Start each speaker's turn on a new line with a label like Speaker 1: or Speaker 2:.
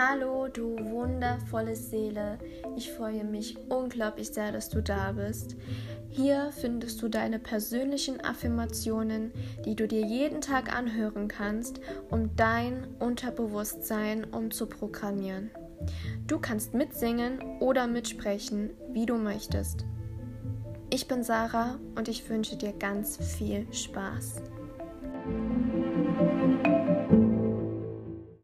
Speaker 1: Hallo, du wundervolle Seele. Ich freue mich unglaublich sehr, dass du da bist. Hier findest du deine persönlichen Affirmationen, die du dir jeden Tag anhören kannst, um dein Unterbewusstsein umzuprogrammieren. Du kannst mitsingen oder mitsprechen, wie du möchtest. Ich bin Sarah und ich wünsche dir ganz viel Spaß.